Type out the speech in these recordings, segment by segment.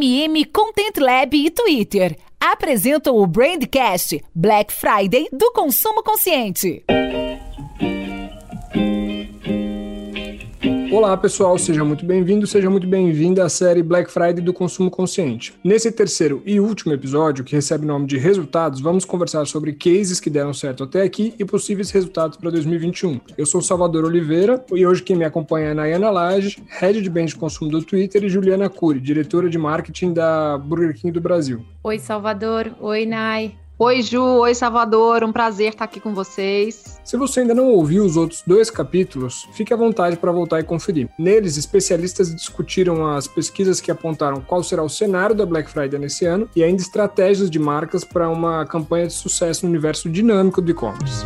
MM Content Lab e Twitter apresentam o Brandcast Black Friday do Consumo Consciente. Olá pessoal, seja muito bem-vindo, seja muito bem-vinda à série Black Friday do Consumo Consciente. Nesse terceiro e último episódio, que recebe o nome de Resultados, vamos conversar sobre cases que deram certo até aqui e possíveis resultados para 2021. Eu sou Salvador Oliveira e hoje quem me acompanha é Nayana Lage, Head de Bens de Consumo do Twitter, e Juliana Cury, diretora de marketing da Burger King do Brasil. Oi Salvador, oi Nay. Oi, Ju. Oi, Salvador. Um prazer estar aqui com vocês. Se você ainda não ouviu os outros dois capítulos, fique à vontade para voltar e conferir. Neles, especialistas discutiram as pesquisas que apontaram qual será o cenário da Black Friday nesse ano e ainda estratégias de marcas para uma campanha de sucesso no universo dinâmico do e-commerce.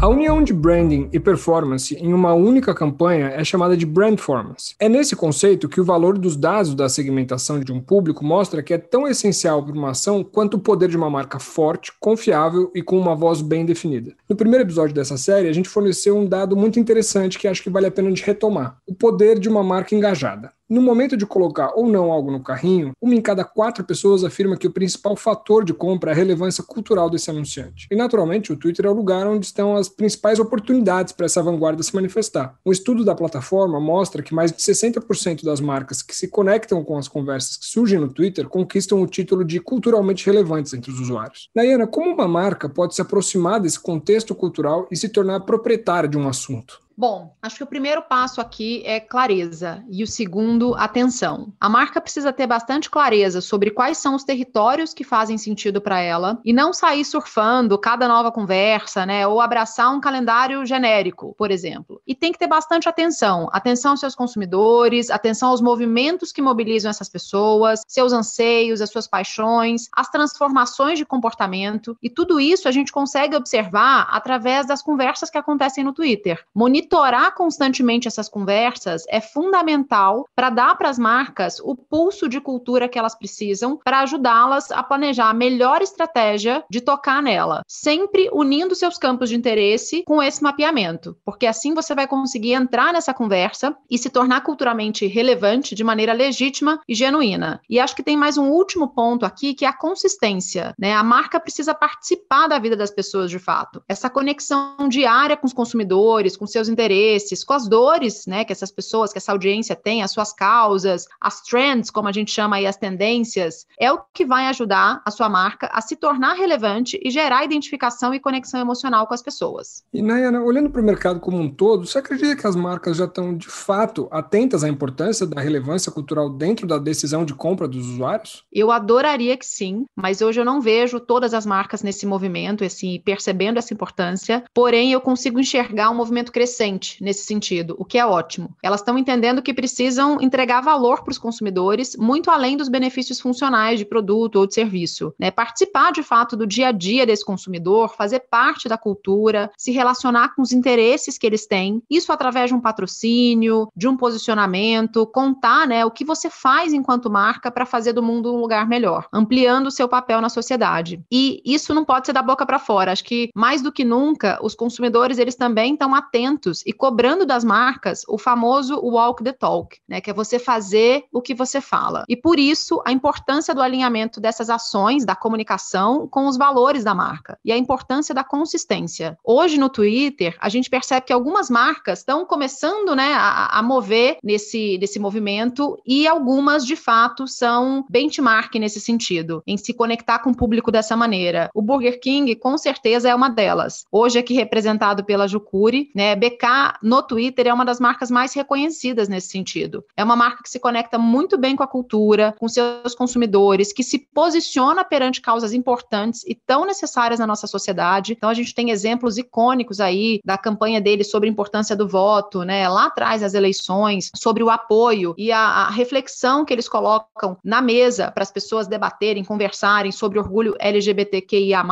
A união de branding e performance em uma única campanha é chamada de brandformance. É nesse conceito que o valor dos dados da segmentação de um público mostra que é tão essencial para uma ação quanto o poder de uma marca forte, confiável e com uma voz bem definida. No primeiro episódio dessa série, a gente forneceu um dado muito interessante que acho que vale a pena de retomar: o poder de uma marca engajada. No momento de colocar ou não algo no carrinho, uma em cada quatro pessoas afirma que o principal fator de compra é a relevância cultural desse anunciante. E, naturalmente, o Twitter é o lugar onde estão as principais oportunidades para essa vanguarda se manifestar. Um estudo da plataforma mostra que mais de 60% das marcas que se conectam com as conversas que surgem no Twitter conquistam o título de culturalmente relevantes entre os usuários. Nayana, como uma marca pode se aproximar desse contexto cultural e se tornar proprietária de um assunto? Bom, acho que o primeiro passo aqui é clareza e o segundo, atenção. A marca precisa ter bastante clareza sobre quais são os territórios que fazem sentido para ela e não sair surfando cada nova conversa, né, ou abraçar um calendário genérico, por exemplo. E tem que ter bastante atenção, atenção aos seus consumidores, atenção aos movimentos que mobilizam essas pessoas, seus anseios, as suas paixões, as transformações de comportamento e tudo isso a gente consegue observar através das conversas que acontecem no Twitter. Monitor monitorar constantemente essas conversas é fundamental para dar para as marcas o pulso de cultura que elas precisam para ajudá-las a planejar a melhor estratégia de tocar nela, sempre unindo seus campos de interesse com esse mapeamento, porque assim você vai conseguir entrar nessa conversa e se tornar culturalmente relevante de maneira legítima e genuína. E acho que tem mais um último ponto aqui que é a consistência, né? A marca precisa participar da vida das pessoas de fato. Essa conexão diária com os consumidores, com seus interesses, com as dores, né, que essas pessoas, que essa audiência tem, as suas causas, as trends, como a gente chama aí, as tendências, é o que vai ajudar a sua marca a se tornar relevante e gerar identificação e conexão emocional com as pessoas. E Nayana, olhando para o mercado como um todo, você acredita que as marcas já estão de fato atentas à importância da relevância cultural dentro da decisão de compra dos usuários? Eu adoraria que sim, mas hoje eu não vejo todas as marcas nesse movimento, esse percebendo essa importância. Porém, eu consigo enxergar um movimento crescente nesse sentido, o que é ótimo. Elas estão entendendo que precisam entregar valor para os consumidores, muito além dos benefícios funcionais de produto ou de serviço. Né? Participar de fato do dia a dia desse consumidor, fazer parte da cultura, se relacionar com os interesses que eles têm, isso através de um patrocínio, de um posicionamento, contar né, o que você faz enquanto marca para fazer do mundo um lugar melhor, ampliando o seu papel na sociedade. E isso não pode ser da boca para fora. Acho que mais do que nunca, os consumidores eles também estão atentos e cobrando das marcas o famoso walk the talk, né, que é você fazer o que você fala. E por isso a importância do alinhamento dessas ações da comunicação com os valores da marca e a importância da consistência. Hoje no Twitter, a gente percebe que algumas marcas estão começando, né, a, a mover nesse, nesse movimento e algumas de fato são benchmark nesse sentido, em se conectar com o público dessa maneira. O Burger King com certeza é uma delas. Hoje aqui representado pela Jucuri, né, BK no Twitter é uma das marcas mais reconhecidas nesse sentido. É uma marca que se conecta muito bem com a cultura, com seus consumidores, que se posiciona perante causas importantes e tão necessárias na nossa sociedade. Então a gente tem exemplos icônicos aí da campanha dele sobre a importância do voto, né? Lá atrás das eleições, sobre o apoio e a, a reflexão que eles colocam na mesa para as pessoas debaterem, conversarem sobre orgulho LGBTQIA+,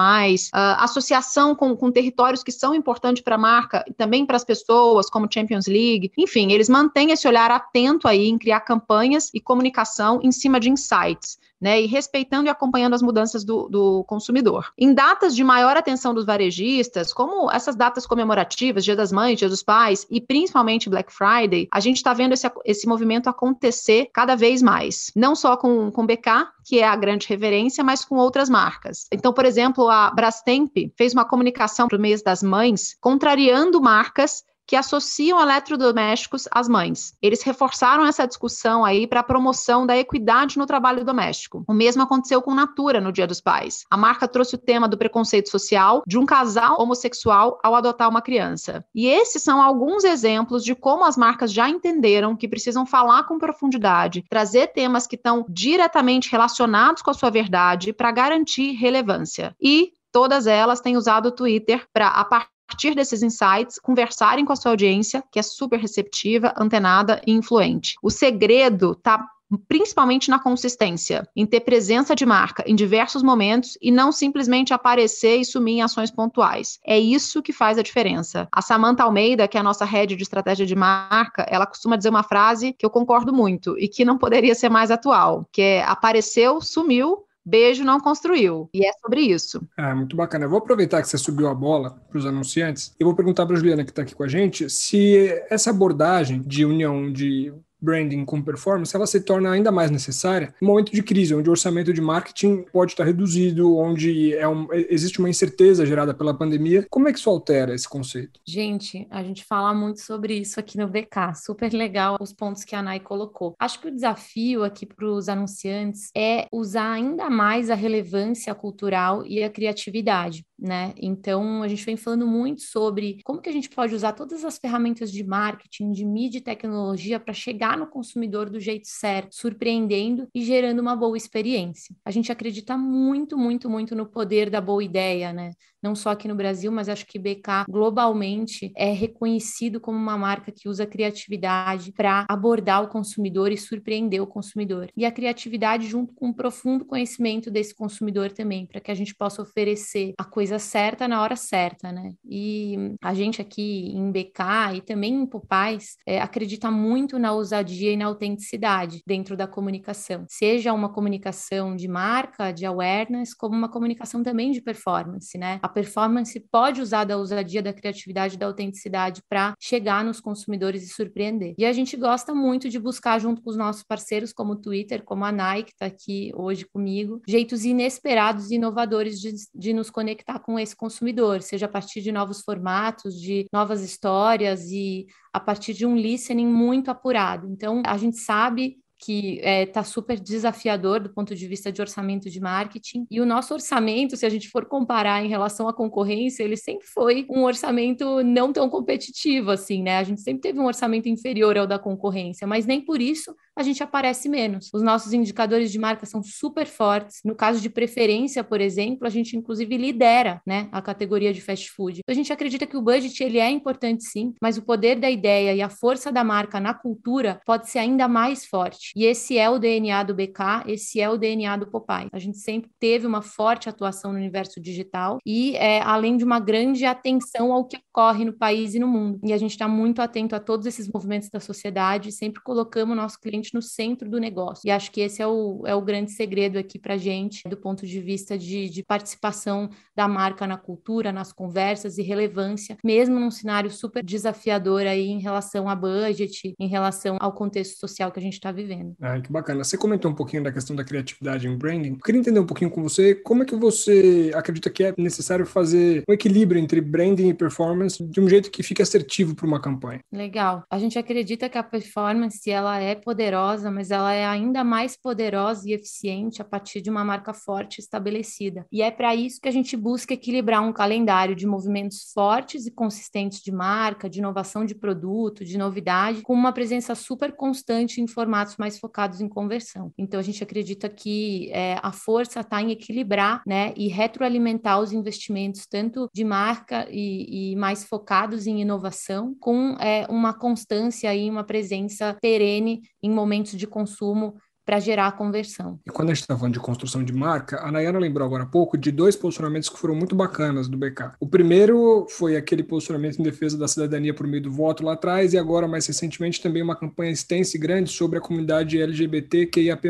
a associação com, com territórios que são importantes para a marca e também para as pessoas pessoas, como Champions League. Enfim, eles mantêm esse olhar atento aí em criar campanhas e comunicação em cima de insights, né? E respeitando e acompanhando as mudanças do, do consumidor. Em datas de maior atenção dos varejistas, como essas datas comemorativas, Dia das Mães, Dia dos Pais e principalmente Black Friday, a gente está vendo esse, esse movimento acontecer cada vez mais. Não só com, com BK, que é a grande reverência, mas com outras marcas. Então, por exemplo, a Brastemp fez uma comunicação para o mês das mães, contrariando marcas que associam eletrodomésticos às mães. Eles reforçaram essa discussão aí para a promoção da equidade no trabalho doméstico. O mesmo aconteceu com Natura no Dia dos Pais. A marca trouxe o tema do preconceito social de um casal homossexual ao adotar uma criança. E esses são alguns exemplos de como as marcas já entenderam que precisam falar com profundidade, trazer temas que estão diretamente relacionados com a sua verdade para garantir relevância. E todas elas têm usado o Twitter para, a partir partir desses insights, conversarem com a sua audiência, que é super receptiva, antenada e influente. O segredo está principalmente na consistência, em ter presença de marca em diversos momentos e não simplesmente aparecer e sumir em ações pontuais. É isso que faz a diferença. A Samantha Almeida, que é a nossa head de estratégia de marca, ela costuma dizer uma frase que eu concordo muito e que não poderia ser mais atual, que é apareceu, sumiu, Beijo não construiu. E é sobre isso. É, muito bacana. Eu vou aproveitar que você subiu a bola para os anunciantes e vou perguntar para a Juliana, que está aqui com a gente, se essa abordagem de união de branding com performance, ela se torna ainda mais necessária no momento de crise, onde o orçamento de marketing pode estar reduzido, onde é um, existe uma incerteza gerada pela pandemia. Como é que isso altera esse conceito? Gente, a gente fala muito sobre isso aqui no BK, super legal os pontos que a Nai colocou. Acho que o desafio aqui para os anunciantes é usar ainda mais a relevância cultural e a criatividade né? Então, a gente vem falando muito sobre como que a gente pode usar todas as ferramentas de marketing, de mídia e tecnologia para chegar no consumidor do jeito certo, surpreendendo e gerando uma boa experiência. A gente acredita muito, muito, muito no poder da boa ideia, né? Não só aqui no Brasil, mas acho que BK globalmente é reconhecido como uma marca que usa criatividade para abordar o consumidor e surpreender o consumidor. E a criatividade junto com um profundo conhecimento desse consumidor também, para que a gente possa oferecer a coisa certa na hora certa, né? E a gente aqui em BK e também em Pupais é, acredita muito na ousadia e na autenticidade dentro da comunicação, seja uma comunicação de marca, de awareness, como uma comunicação também de performance, né? A performance pode usar da ousadia, da criatividade, da autenticidade para chegar nos consumidores e surpreender. E a gente gosta muito de buscar junto com os nossos parceiros, como o Twitter, como a Nike, que está aqui hoje comigo, jeitos inesperados e inovadores de, de nos conectar com esse consumidor, seja a partir de novos formatos, de novas histórias e a partir de um listening muito apurado. Então, a gente sabe que está é, tá super desafiador do ponto de vista de orçamento de marketing. E o nosso orçamento, se a gente for comparar em relação à concorrência, ele sempre foi um orçamento não tão competitivo assim, né? A gente sempre teve um orçamento inferior ao da concorrência, mas nem por isso a gente aparece menos. Os nossos indicadores de marca são super fortes. No caso de preferência, por exemplo, a gente inclusive lidera, né, a categoria de fast food. A gente acredita que o budget ele é importante sim, mas o poder da ideia e a força da marca na cultura pode ser ainda mais forte. E esse é o DNA do BK, esse é o DNA do Popeye. A gente sempre teve uma forte atuação no universo digital e é, além de uma grande atenção ao que ocorre no país e no mundo. E a gente está muito atento a todos esses movimentos da sociedade, sempre colocamos o nosso cliente no centro do negócio. E acho que esse é o, é o grande segredo aqui para gente, do ponto de vista de, de participação da marca na cultura, nas conversas e relevância, mesmo num cenário super desafiador aí em relação a budget, em relação ao contexto social que a gente está vivendo. Ah, que bacana. Você comentou um pouquinho da questão da criatividade em branding. Eu queria entender um pouquinho com você como é que você acredita que é necessário fazer um equilíbrio entre branding e performance de um jeito que fique assertivo para uma campanha. Legal. A gente acredita que a performance ela é poderosa poderosa, mas ela é ainda mais poderosa e eficiente a partir de uma marca forte estabelecida. E é para isso que a gente busca equilibrar um calendário de movimentos fortes e consistentes de marca, de inovação de produto, de novidade, com uma presença super constante em formatos mais focados em conversão. Então a gente acredita que é, a força está em equilibrar, né, e retroalimentar os investimentos tanto de marca e, e mais focados em inovação, com é, uma constância e uma presença perene em momentos de consumo para gerar a conversão. E quando a gente está falando de construção de marca, a Nayana lembrou agora há pouco de dois posicionamentos que foram muito bacanas do BK. O primeiro foi aquele posicionamento em defesa da cidadania por meio do voto lá atrás, e agora, mais recentemente, também uma campanha extensa e grande sobre a comunidade LGBTQIAP+.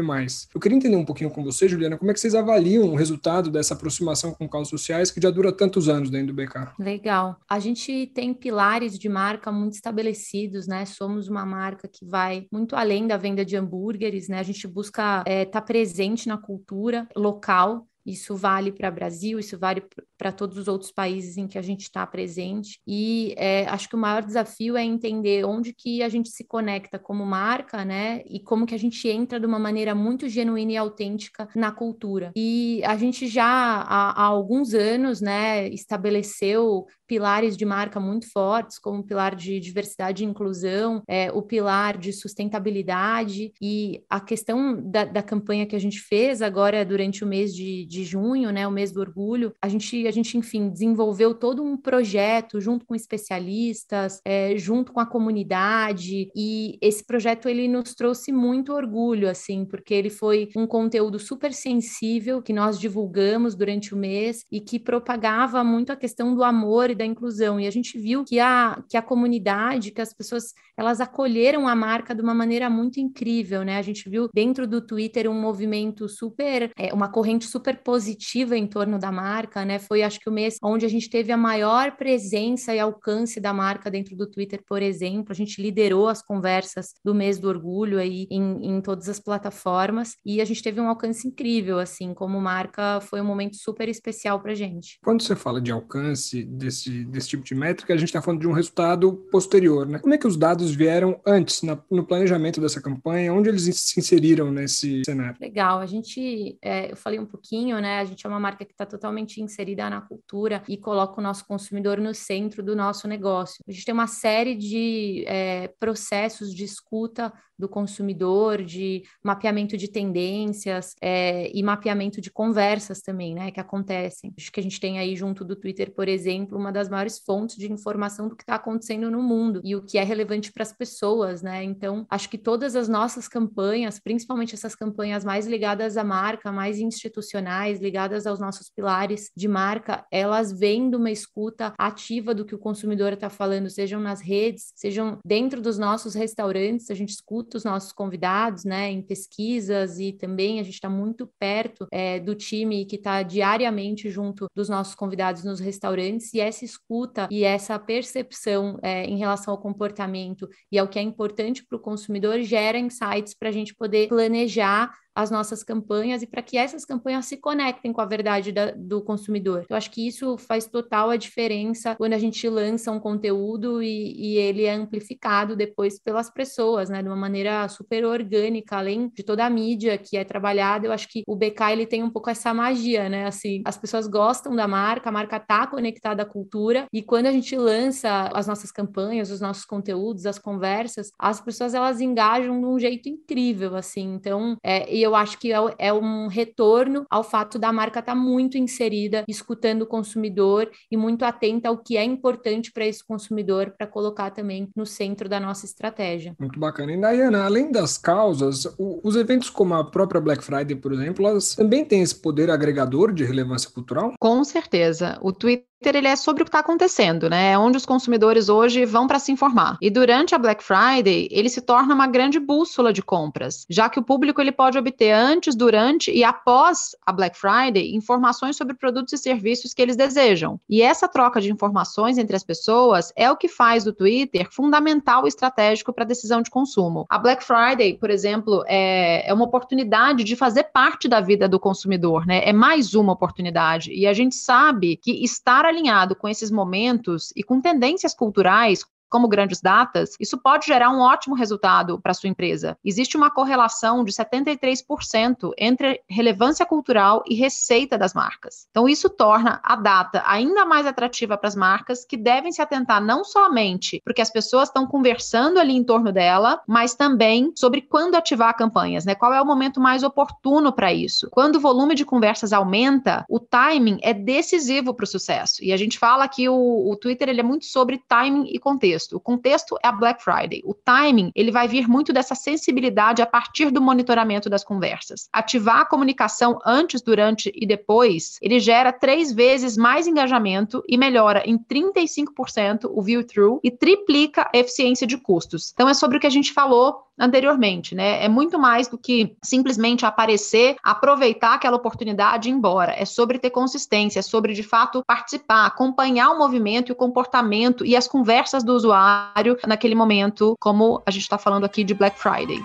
Eu queria entender um pouquinho com você, Juliana, como é que vocês avaliam o resultado dessa aproximação com causas sociais que já dura tantos anos dentro do BK? Legal. A gente tem pilares de marca muito estabelecidos, né? Somos uma marca que vai muito além da venda de hambúrgueres, né? A gente busca estar é, tá presente na cultura local isso vale para Brasil, isso vale para todos os outros países em que a gente está presente. E é, acho que o maior desafio é entender onde que a gente se conecta como marca, né? E como que a gente entra de uma maneira muito genuína e autêntica na cultura. E a gente já há, há alguns anos, né, estabeleceu pilares de marca muito fortes, como o pilar de diversidade e inclusão, é, o pilar de sustentabilidade e a questão da, da campanha que a gente fez agora durante o mês de, de junho, né, o mês do orgulho, a gente, a gente enfim, desenvolveu todo um projeto junto com especialistas, é, junto com a comunidade e esse projeto ele nos trouxe muito orgulho, assim, porque ele foi um conteúdo super sensível que nós divulgamos durante o mês e que propagava muito a questão do amor da inclusão. E a gente viu que a, que a comunidade, que as pessoas, elas acolheram a marca de uma maneira muito incrível, né? A gente viu dentro do Twitter um movimento super, é, uma corrente super positiva em torno da marca, né? Foi, acho que o mês onde a gente teve a maior presença e alcance da marca dentro do Twitter, por exemplo. A gente liderou as conversas do mês do orgulho aí em, em todas as plataformas e a gente teve um alcance incrível, assim, como marca, foi um momento super especial para gente. Quando você fala de alcance desse desse, desse tipo de métrica, a gente está falando de um resultado posterior, né? Como é que os dados vieram antes, na, no planejamento dessa campanha? Onde eles se inseriram nesse cenário? Legal, a gente, é, eu falei um pouquinho, né? A gente é uma marca que está totalmente inserida na cultura e coloca o nosso consumidor no centro do nosso negócio. A gente tem uma série de é, processos de escuta do consumidor, de mapeamento de tendências é, e mapeamento de conversas também, né, que acontecem. Acho que a gente tem aí junto do Twitter, por exemplo, uma das maiores fontes de informação do que está acontecendo no mundo e o que é relevante para as pessoas, né? Então, acho que todas as nossas campanhas, principalmente essas campanhas mais ligadas à marca, mais institucionais, ligadas aos nossos pilares de marca, elas vêm de uma escuta ativa do que o consumidor está falando, sejam nas redes, sejam dentro dos nossos restaurantes, a gente escuta os nossos convidados, né, em pesquisas e também a gente está muito perto é, do time que está diariamente junto dos nossos convidados nos restaurantes e essa escuta e essa percepção é, em relação ao comportamento e ao que é importante para o consumidor gera insights para a gente poder planejar as nossas campanhas e para que essas campanhas se conectem com a verdade da, do consumidor. Eu acho que isso faz total a diferença quando a gente lança um conteúdo e, e ele é amplificado depois pelas pessoas, né, de uma maneira super orgânica, além de toda a mídia que é trabalhada. Eu acho que o BK ele tem um pouco essa magia, né? Assim, as pessoas gostam da marca, a marca tá conectada à cultura e quando a gente lança as nossas campanhas, os nossos conteúdos, as conversas, as pessoas elas engajam de um jeito incrível, assim. Então, é, e eu acho que é, é um retorno ao fato da marca estar tá muito inserida, escutando o consumidor e muito atenta ao que é importante para esse consumidor, para colocar também no centro da nossa estratégia. Muito bacana. E, Dayana, além das causas, os eventos como a própria Black Friday, por exemplo, elas também têm esse poder agregador de relevância cultural? Com certeza. O Twitter ele é sobre o que está acontecendo, né? É onde os consumidores hoje vão para se informar. E durante a Black Friday, ele se torna uma grande bússola de compras, já que o público ele pode obter antes, durante e após a Black Friday informações sobre produtos e serviços que eles desejam. E essa troca de informações entre as pessoas é o que faz do Twitter fundamental e estratégico para a decisão de consumo. A Black Friday, por exemplo, é, é uma oportunidade de fazer parte da vida do consumidor, né? É mais uma oportunidade. E a gente sabe que estar alinhado com esses momentos e com tendências culturais, como grandes datas, isso pode gerar um ótimo resultado para sua empresa. Existe uma correlação de 73% entre relevância cultural e receita das marcas. Então, isso torna a data ainda mais atrativa para as marcas que devem se atentar não somente porque as pessoas estão conversando ali em torno dela, mas também sobre quando ativar campanhas, né? Qual é o momento mais oportuno para isso? Quando o volume de conversas aumenta, o timing é decisivo para o sucesso. E a gente fala que o, o Twitter ele é muito sobre timing e contexto. Contexto. O contexto é a Black Friday. O timing, ele vai vir muito dessa sensibilidade a partir do monitoramento das conversas. Ativar a comunicação antes, durante e depois, ele gera três vezes mais engajamento e melhora em 35% o view-through e triplica a eficiência de custos. Então, é sobre o que a gente falou anteriormente, né? É muito mais do que simplesmente aparecer, aproveitar aquela oportunidade e ir embora. É sobre ter consistência, é sobre de fato participar, acompanhar o movimento e o comportamento e as conversas do usuário naquele momento, como a gente está falando aqui de Black Friday.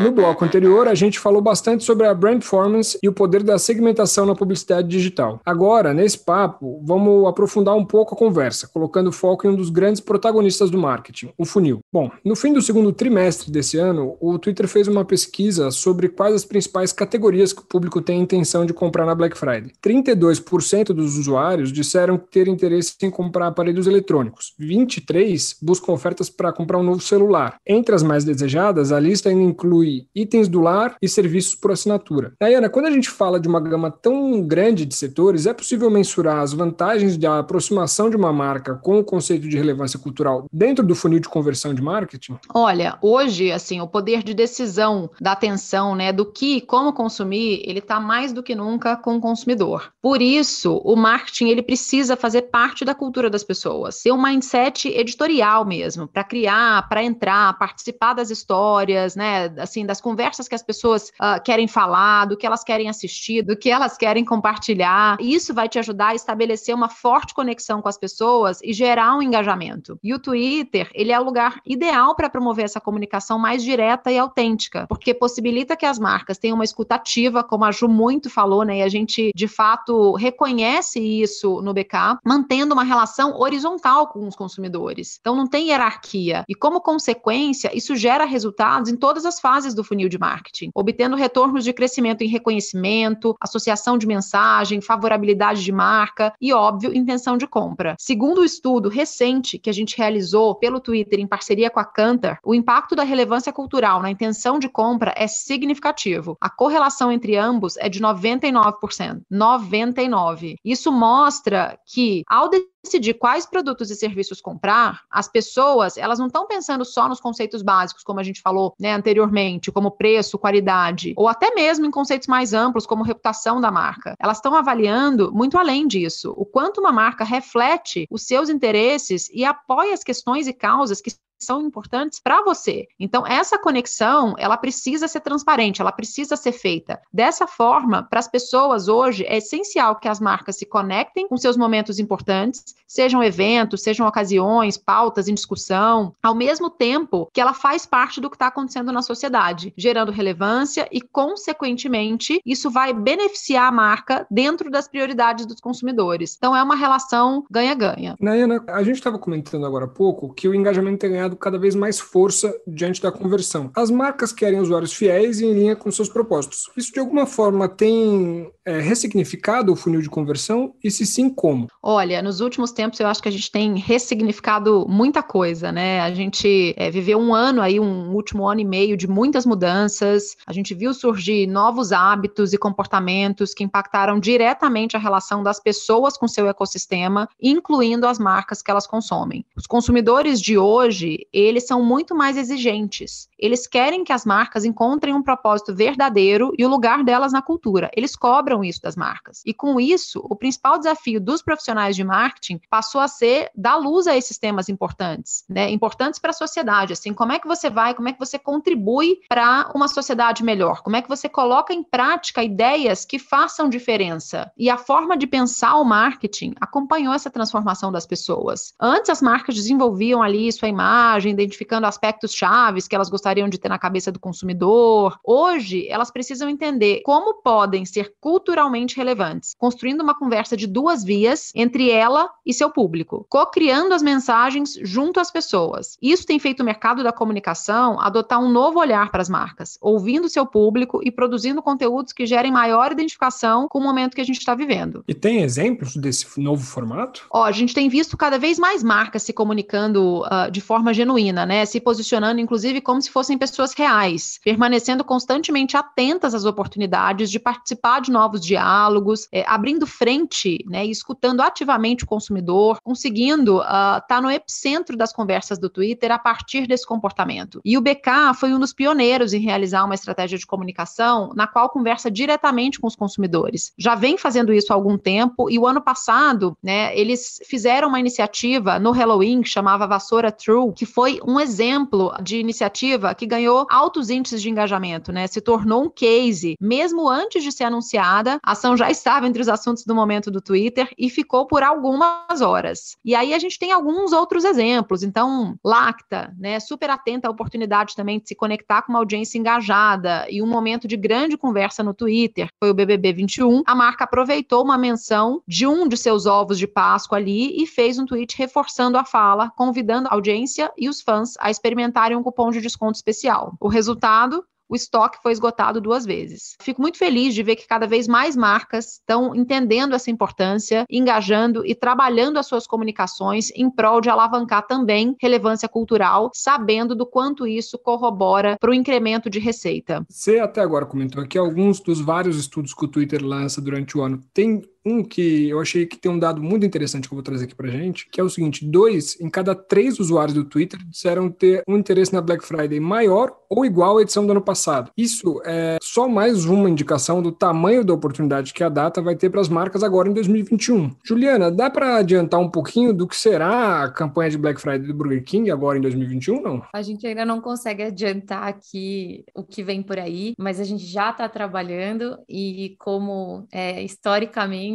No bloco anterior, a gente falou bastante sobre a brand performance e o poder da segmentação na publicidade digital. Agora, nesse papo, vamos aprofundar um pouco a conversa, colocando foco em um dos grandes protagonistas do marketing, o funil. Bom, no fim do segundo trimestre desse ano, o Twitter fez uma pesquisa sobre quais as principais categorias que o público tem intenção de comprar na Black Friday. 32% dos usuários disseram ter interesse em comprar aparelhos eletrônicos. 23 buscam ofertas para comprar um novo celular. Entre as mais desejadas, a lista ainda inclui inclui itens do lar e serviços por assinatura. Ana, quando a gente fala de uma gama tão grande de setores, é possível mensurar as vantagens da aproximação de uma marca com o conceito de relevância cultural dentro do funil de conversão de marketing? Olha, hoje, assim, o poder de decisão da atenção, né, do que como consumir, ele está mais do que nunca com o consumidor. Por isso, o marketing ele precisa fazer parte da cultura das pessoas, ter um mindset editorial mesmo, para criar, para entrar, participar das histórias, né, assim, das conversas que as pessoas uh, querem falar, do que elas querem assistir, do que elas querem compartilhar. Isso vai te ajudar a estabelecer uma forte conexão com as pessoas e gerar um engajamento. E o Twitter, ele é o lugar ideal para promover essa comunicação mais direta e autêntica, porque possibilita que as marcas tenham uma escutativa, como a Ju muito falou, né? E a gente, de fato, reconhece isso no BK, mantendo uma relação horizontal com os consumidores. Então, não tem hierarquia. E, como consequência, isso gera resultados em todas as fases fases do funil de marketing, obtendo retornos de crescimento em reconhecimento, associação de mensagem, favorabilidade de marca e, óbvio, intenção de compra. Segundo o estudo recente que a gente realizou pelo Twitter em parceria com a Kantar, o impacto da relevância cultural na intenção de compra é significativo. A correlação entre ambos é de 99%. 99%. Isso mostra que, ao decidir quais produtos e serviços comprar, as pessoas, elas não estão pensando só nos conceitos básicos, como a gente falou né, anteriormente, como preço, qualidade, ou até mesmo em conceitos mais amplos, como reputação da marca. Elas estão avaliando muito além disso, o quanto uma marca reflete os seus interesses e apoia as questões e causas que são importantes para você. Então, essa conexão, ela precisa ser transparente, ela precisa ser feita. Dessa forma, para as pessoas hoje, é essencial que as marcas se conectem com seus momentos importantes, sejam eventos, sejam ocasiões, pautas em discussão, ao mesmo tempo que ela faz parte do que está acontecendo na sociedade, gerando relevância e, consequentemente, isso vai beneficiar a marca dentro das prioridades dos consumidores. Então, é uma relação ganha-ganha. Nayana, a gente estava comentando agora há pouco que o engajamento tem ganhado cada vez mais força diante da conversão. As marcas querem usuários fiéis e em linha com seus propósitos. Isso, de alguma forma, tem é, ressignificado o funil de conversão? E se sim, como? Olha, nos últimos tempos eu acho que a gente tem ressignificado muita coisa, né? A gente é, viveu um ano aí, um último ano e meio de muitas mudanças. A gente viu surgir novos hábitos e comportamentos que impactaram diretamente a relação das pessoas com seu ecossistema, incluindo as marcas que elas consomem. Os consumidores de hoje, eles são muito mais exigentes. Eles querem que as marcas encontrem um propósito verdadeiro e o lugar delas na cultura. Eles cobram isso das marcas. E com isso, o principal desafio dos profissionais de marketing passou a ser dar luz a esses temas importantes, né? Importantes para a sociedade, assim, como é que você vai, como é que você contribui para uma sociedade melhor? Como é que você coloca em prática ideias que façam diferença? E a forma de pensar o marketing acompanhou essa transformação das pessoas. Antes as marcas desenvolviam ali sua imagem, identificando aspectos chaves que elas gostariam de ter na cabeça do consumidor. Hoje, elas precisam entender como podem ser culturalmente relevantes, construindo uma conversa de duas vias entre ela e seu público, co-criando as mensagens junto às pessoas. Isso tem feito o mercado da comunicação adotar um novo olhar para as marcas, ouvindo seu público e produzindo conteúdos que gerem maior identificação com o momento que a gente está vivendo. E tem exemplos desse novo formato? Ó, a gente tem visto cada vez mais marcas se comunicando uh, de forma genuína, né? Se posicionando, inclusive, como se fossem pessoas reais, permanecendo constantemente atentas às oportunidades de participar de novos diálogos, é, abrindo frente, né? E escutando ativamente o consumidor, conseguindo estar uh, tá no epicentro das conversas do Twitter a partir desse comportamento. E o BK foi um dos pioneiros em realizar uma estratégia de comunicação na qual conversa diretamente com os consumidores. Já vem fazendo isso há algum tempo e o ano passado, né, eles fizeram uma iniciativa no Halloween que chamava Vassoura True, que foi um exemplo de iniciativa que ganhou altos índices de engajamento, né? Se tornou um case. Mesmo antes de ser anunciada, a ação já estava entre os assuntos do momento do Twitter e ficou por algumas horas. E aí a gente tem alguns outros exemplos. Então, Lacta, né, super atenta à oportunidade também de se conectar com uma audiência engajada e um momento de grande conversa no Twitter, foi o BBB 21. A marca aproveitou uma menção de um de seus ovos de Páscoa ali e fez um tweet reforçando a fala, convidando a audiência e os fãs a experimentarem um cupom de desconto especial. O resultado o estoque foi esgotado duas vezes. Fico muito feliz de ver que cada vez mais marcas estão entendendo essa importância, engajando e trabalhando as suas comunicações em prol de alavancar também relevância cultural, sabendo do quanto isso corrobora para o incremento de receita. Você até agora comentou aqui alguns dos vários estudos que o Twitter lança durante o ano. Tem um que eu achei que tem um dado muito interessante que eu vou trazer aqui pra gente, que é o seguinte: dois em cada três usuários do Twitter disseram ter um interesse na Black Friday maior ou igual à edição do ano passado. Isso é só mais uma indicação do tamanho da oportunidade que a data vai ter para as marcas agora em 2021. Juliana, dá para adiantar um pouquinho do que será a campanha de Black Friday do Burger King agora em 2021, não? A gente ainda não consegue adiantar aqui o que vem por aí, mas a gente já está trabalhando e como é, historicamente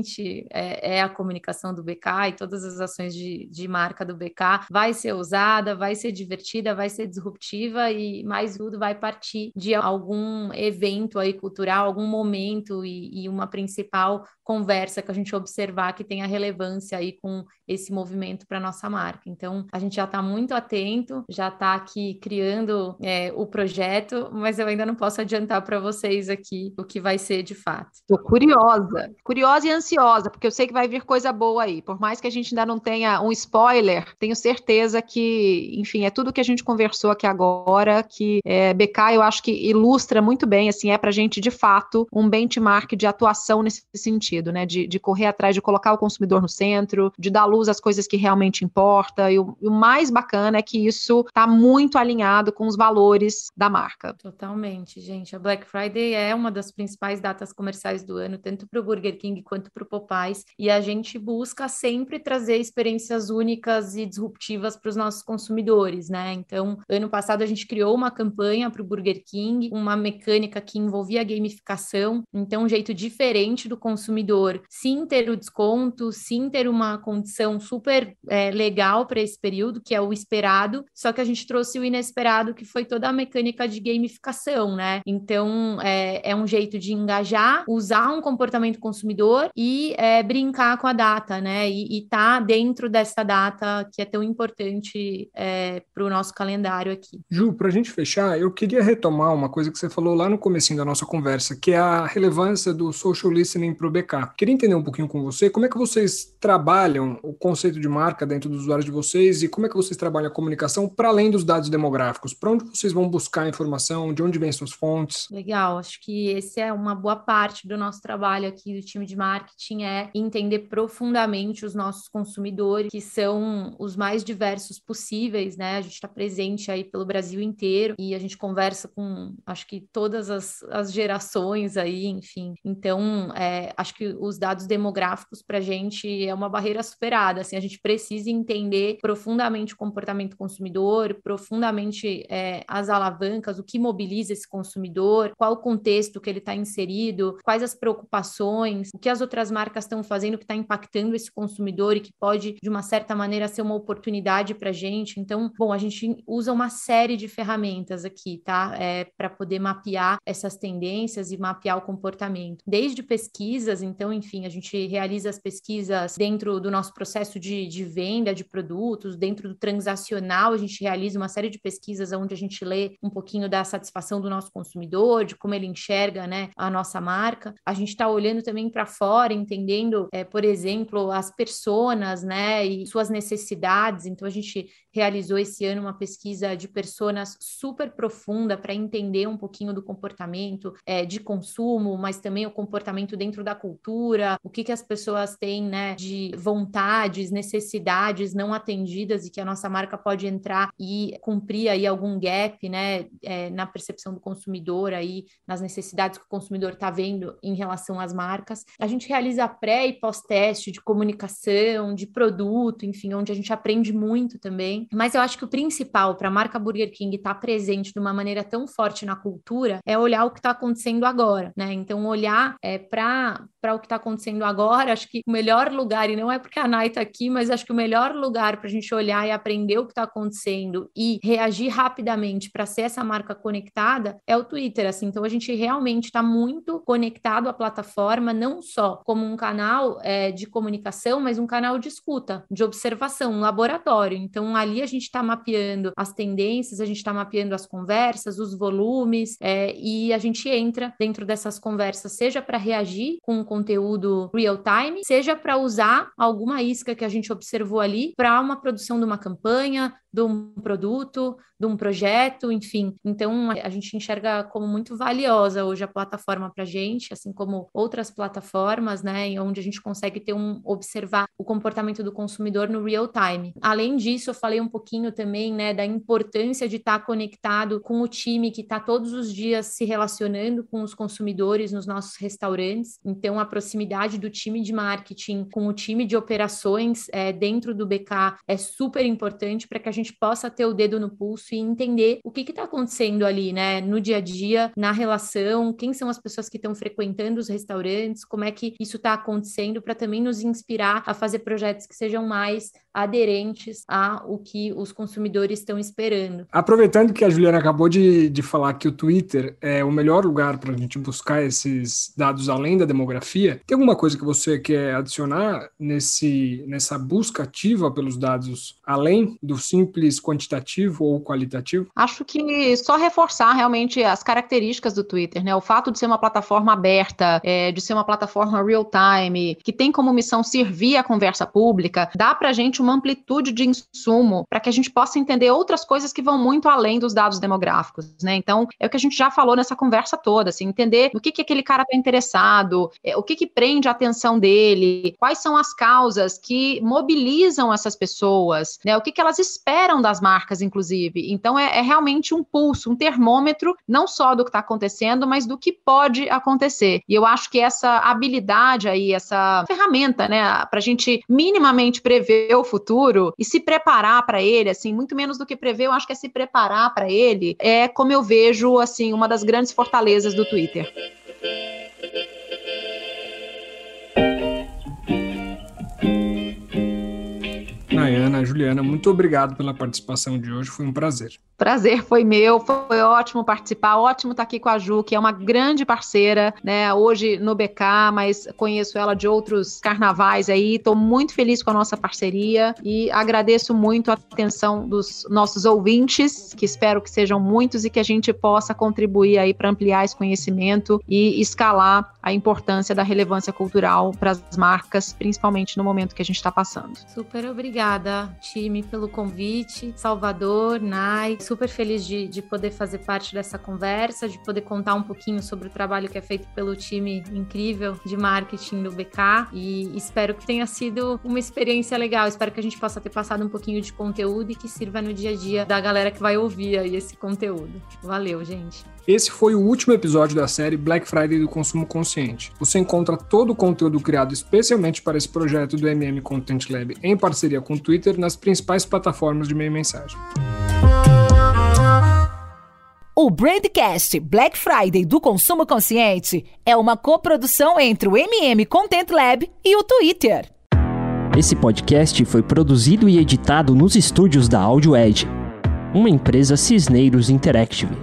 é, é, a comunicação do BK e todas as ações de, de marca do BK vai ser usada, vai ser divertida, vai ser disruptiva e mais tudo vai partir de algum evento aí cultural, algum momento e, e uma principal conversa que a gente observar que tenha relevância aí com esse movimento para nossa marca. Então, a gente já está muito atento, já está aqui criando é, o projeto, mas eu ainda não posso adiantar para vocês aqui o que vai ser de fato. Estou curiosa, curiosa e ansiosa, porque eu sei que vai vir coisa boa aí. Por mais que a gente ainda não tenha um spoiler, tenho certeza que, enfim, é tudo que a gente conversou aqui agora, que é, BK eu acho que ilustra muito bem, assim, é para a gente de fato um benchmark de atuação nesse sentido, né? De, de correr atrás, de colocar o consumidor no centro, de dar luz as coisas que realmente importam. E o, e o mais bacana é que isso está muito alinhado com os valores da marca. Totalmente, gente. A Black Friday é uma das principais datas comerciais do ano, tanto para o Burger King quanto para o Popeyes. E a gente busca sempre trazer experiências únicas e disruptivas para os nossos consumidores, né? Então, ano passado a gente criou uma campanha para o Burger King, uma mecânica que envolvia gamificação, então um jeito diferente do consumidor sim ter o desconto, sim ter uma condição super é, legal para esse período, que é o esperado, só que a gente trouxe o inesperado, que foi toda a mecânica de gamificação, né? Então, é, é um jeito de engajar, usar um comportamento consumidor e é, brincar com a data, né? E, estar tá dentro dessa data que é tão importante é, para o nosso calendário aqui. Ju, para a gente fechar, eu queria retomar uma coisa que você falou lá no comecinho da nossa conversa, que é a relevância do social listening para o BK. Queria entender um pouquinho com você como é que vocês trabalham o conceito de marca dentro dos usuários de vocês e como é que vocês trabalham a comunicação para além dos dados demográficos? Para onde vocês vão buscar informação? De onde vêm suas fontes? Legal, acho que esse é uma boa parte do nosso trabalho aqui do time de marketing é entender profundamente os nossos consumidores, que são os mais diversos possíveis, né? A gente está presente aí pelo Brasil inteiro e a gente conversa com, acho que todas as, as gerações aí, enfim. Então, é, acho que os dados demográficos para a gente é uma barreira superada assim, a gente precisa entender profundamente o comportamento consumidor, profundamente é, as alavancas, o que mobiliza esse consumidor, qual o contexto que ele está inserido, quais as preocupações, o que as outras outras marcas estão fazendo que está impactando esse consumidor e que pode, de uma certa maneira, ser uma oportunidade para a gente. Então, bom, a gente usa uma série de ferramentas aqui, tá? É, para poder mapear essas tendências e mapear o comportamento. Desde pesquisas, então, enfim, a gente realiza as pesquisas dentro do nosso processo de, de venda de produtos, dentro do transacional, a gente realiza uma série de pesquisas onde a gente lê um pouquinho da satisfação do nosso consumidor, de como ele enxerga né, a nossa marca. A gente está olhando também para fora, entendendo, é, por exemplo, as personas né, e suas necessidades. Então, a gente realizou esse ano uma pesquisa de personas super profunda para entender um pouquinho do comportamento é, de consumo, mas também o comportamento dentro da cultura, o que, que as pessoas têm né, de vontades, necessidades não atendidas e que a nossa marca pode entrar e cumprir aí algum gap né, é, na percepção do consumidor, aí, nas necessidades que o consumidor está vendo em relação às marcas. A gente realiza pré e pós-teste de comunicação, de produto, enfim, onde a gente aprende muito também. Mas eu acho que o principal para a marca Burger King estar tá presente de uma maneira tão forte na cultura é olhar o que está acontecendo agora, né? Então, olhar é, para o que está acontecendo agora, acho que o melhor lugar, e não é porque a Nai está aqui, mas acho que o melhor lugar para a gente olhar e aprender o que está acontecendo e reagir rapidamente para ser essa marca conectada é o Twitter, assim. Então, a gente realmente está muito conectado à plataforma, não só como um canal é, de comunicação, mas um canal de escuta, de observação, um laboratório. Então, ali a gente está mapeando as tendências, a gente está mapeando as conversas, os volumes, é, e a gente entra dentro dessas conversas, seja para reagir com conteúdo real time, seja para usar alguma isca que a gente observou ali para uma produção de uma campanha, de um produto, de um projeto, enfim. Então, a gente enxerga como muito valiosa hoje a plataforma para a gente, assim como outras plataformas, né, onde a gente consegue ter um observar o comportamento do consumidor no real time. Além disso, eu falei um pouquinho também, né, da importância de estar tá conectado com o time que está todos os dias se relacionando com os consumidores nos nossos restaurantes. Então, a proximidade do time de marketing com o time de operações é, dentro do BK é super importante para que a gente possa ter o dedo no pulso e entender o que está acontecendo ali, né, no dia a dia, na relação, quem são as pessoas que estão frequentando os restaurantes, como é que isso está acontecendo, para também nos inspirar a fazer projetos que sejam mais aderentes a o que os consumidores estão esperando. Aproveitando que a Juliana acabou de, de falar que o Twitter é o melhor lugar para a gente buscar esses dados além da demografia, tem alguma coisa que você quer adicionar nesse, nessa busca ativa pelos dados além do simples quantitativo ou qualitativo? Acho que só reforçar realmente as características do Twitter, né? O fato de ser uma plataforma aberta, é, de ser uma plataforma real time, que tem como missão servir a conversa pública, dá para a gente uma amplitude de insumo para que a gente possa entender outras coisas que vão muito além dos dados demográficos, né? Então, é o que a gente já falou nessa conversa toda, assim, entender o que, que aquele cara está interessado, é, o que, que prende a atenção dele, quais são as causas que mobilizam essas pessoas, né? O que, que elas esperam das marcas, inclusive. Então, é, é realmente um pulso, um termômetro, não só do que está acontecendo, mas do que pode acontecer. E eu acho que essa habilidade aí, essa ferramenta, né, para a gente minimamente prever o futuro e se preparar para ele, assim, muito menos do que prever, eu acho que é se preparar para ele, é como eu vejo, assim, uma das grandes fortalezas do Twitter. Juliana, muito obrigado pela participação de hoje, foi um prazer. Prazer foi meu, foi ótimo participar, ótimo estar aqui com a Ju, que é uma grande parceira, né, hoje no BK, mas conheço ela de outros carnavais aí, estou muito feliz com a nossa parceria e agradeço muito a atenção dos nossos ouvintes, que espero que sejam muitos e que a gente possa contribuir aí para ampliar esse conhecimento e escalar a importância da relevância cultural para as marcas, principalmente no momento que a gente está passando. Super obrigada, time, pelo convite, Salvador, Nai, super feliz de, de poder fazer parte dessa conversa, de poder contar um pouquinho sobre o trabalho que é feito pelo time incrível de marketing do BK e espero que tenha sido uma experiência legal. Espero que a gente possa ter passado um pouquinho de conteúdo e que sirva no dia a dia da galera que vai ouvir aí esse conteúdo. Valeu, gente. Esse foi o último episódio da série Black Friday do Consumo Consciente. Você encontra todo o conteúdo criado especialmente para esse projeto do MM Content Lab em parceria com o Twitter nas principais plataformas de meio mensagem. O Brandcast Black Friday do Consumo Consciente é uma coprodução entre o MM Content Lab e o Twitter. Esse podcast foi produzido e editado nos estúdios da Audio Edge, uma empresa Cisneiros Interactive.